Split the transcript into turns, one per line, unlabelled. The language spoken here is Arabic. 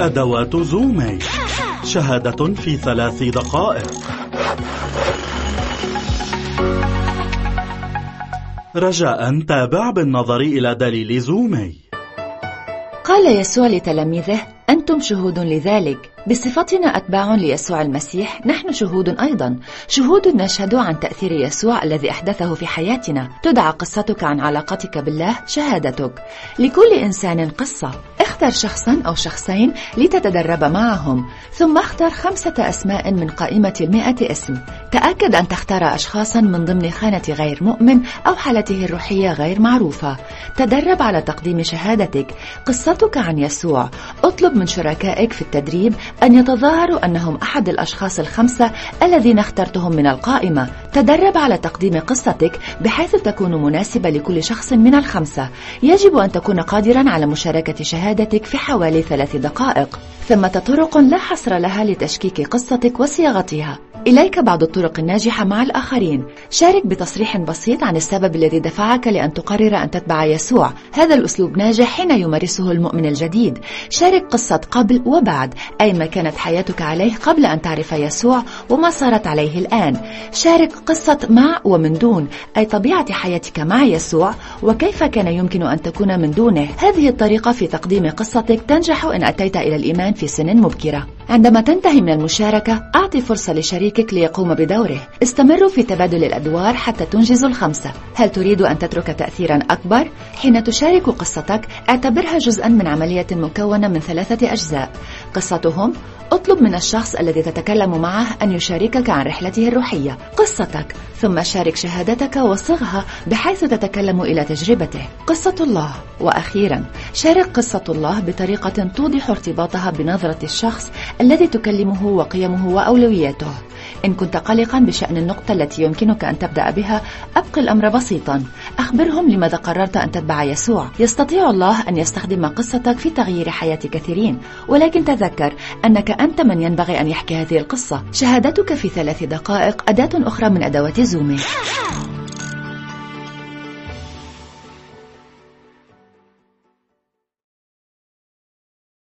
أدوات زومي شهادة في ثلاث دقائق. رجاء تابع بالنظر إلى دليل زومي
قال يسوع لتلاميذه أنتم شهود لذلك. بصفتنا أتباع ليسوع المسيح نحن شهود أيضا. شهود نشهد عن تأثير يسوع الذي أحدثه في حياتنا. تدعى قصتك عن علاقتك بالله شهادتك. لكل إنسان قصة. اختر شخصا أو شخصين لتتدرب معهم ثم اختر خمسة أسماء من قائمة المئة اسم. تأكد أن تختار أشخاصا من ضمن خانة غير مؤمن أو حالته الروحية غير معروفة. تدرب على تقديم شهادتك. قصتك عن يسوع. اطلب من شركائك في التدريب أن يتظاهروا أنهم أحد الأشخاص الخمسة الذين اخترتهم من القائمة. تدرب على تقديم قصتك بحيث تكون مناسبة لكل شخص من الخمسة. يجب أن تكون قادرا على مشاركة شهادتك في حوالي ثلاث دقائق. ثمة طرق لا حصر لها لتشكيك قصتك وصياغتها. إليك بعض الطرق الناجحة مع الآخرين. شارك بتصريح بسيط عن السبب الذي دفعك لأن تقرر أن تتبع يسوع. هذا الأسلوب ناجح حين يمارسه المؤمن الجديد. شارك قصة قبل وبعد أي ما كانت حياتك عليه قبل أن تعرف يسوع وما صارت عليه الآن. شارك قصة مع ومن دون أي طبيعة حياتك مع يسوع وكيف كان يمكن أن تكون من دونه. هذه الطريقة في تقديم قصتك تنجح إن أتيت إلى الإيمان في سن مبكرة. عندما تنتهي من المشاركة أعطي فرصة لشريكك ليقوم بدوره. استمروا في تبادل الأدوار حتى تنجزوا الخمسة. هل تريد أن تترك تأثيرا أكبر؟ حين تشارك قصتك اعتبرها جزءا من عملية مكونة من ثلاثة أجزاء. قصتهم اطلب من الشخص الذي تتكلم معه أن يشاركك عن رحلته الروحية قصتك ثم شارك شهادتك وصغها بحيث تتكلم إلى تجربته. قصة الله. وأخيرا شارك قصة الله بطريقة توضح ارتباطها بنظرة الشخص الذي تكلمه وقيمه وأولوياته. إن كنت قلقا بشأن النقطة التي يمكنك أن تبدأ بها أبقي الأمر بسيطا. أخبرهم لماذا قررت أن تتبع يسوع. يستطيع الله أن يستخدم قصتك في تغيير حياة كثيرين. ولكن تذكر أنك أنت من ينبغي أن يحكي هذه القصة. شهادتك في ثلاث دقائق أداة أخرى من أدوات زومي.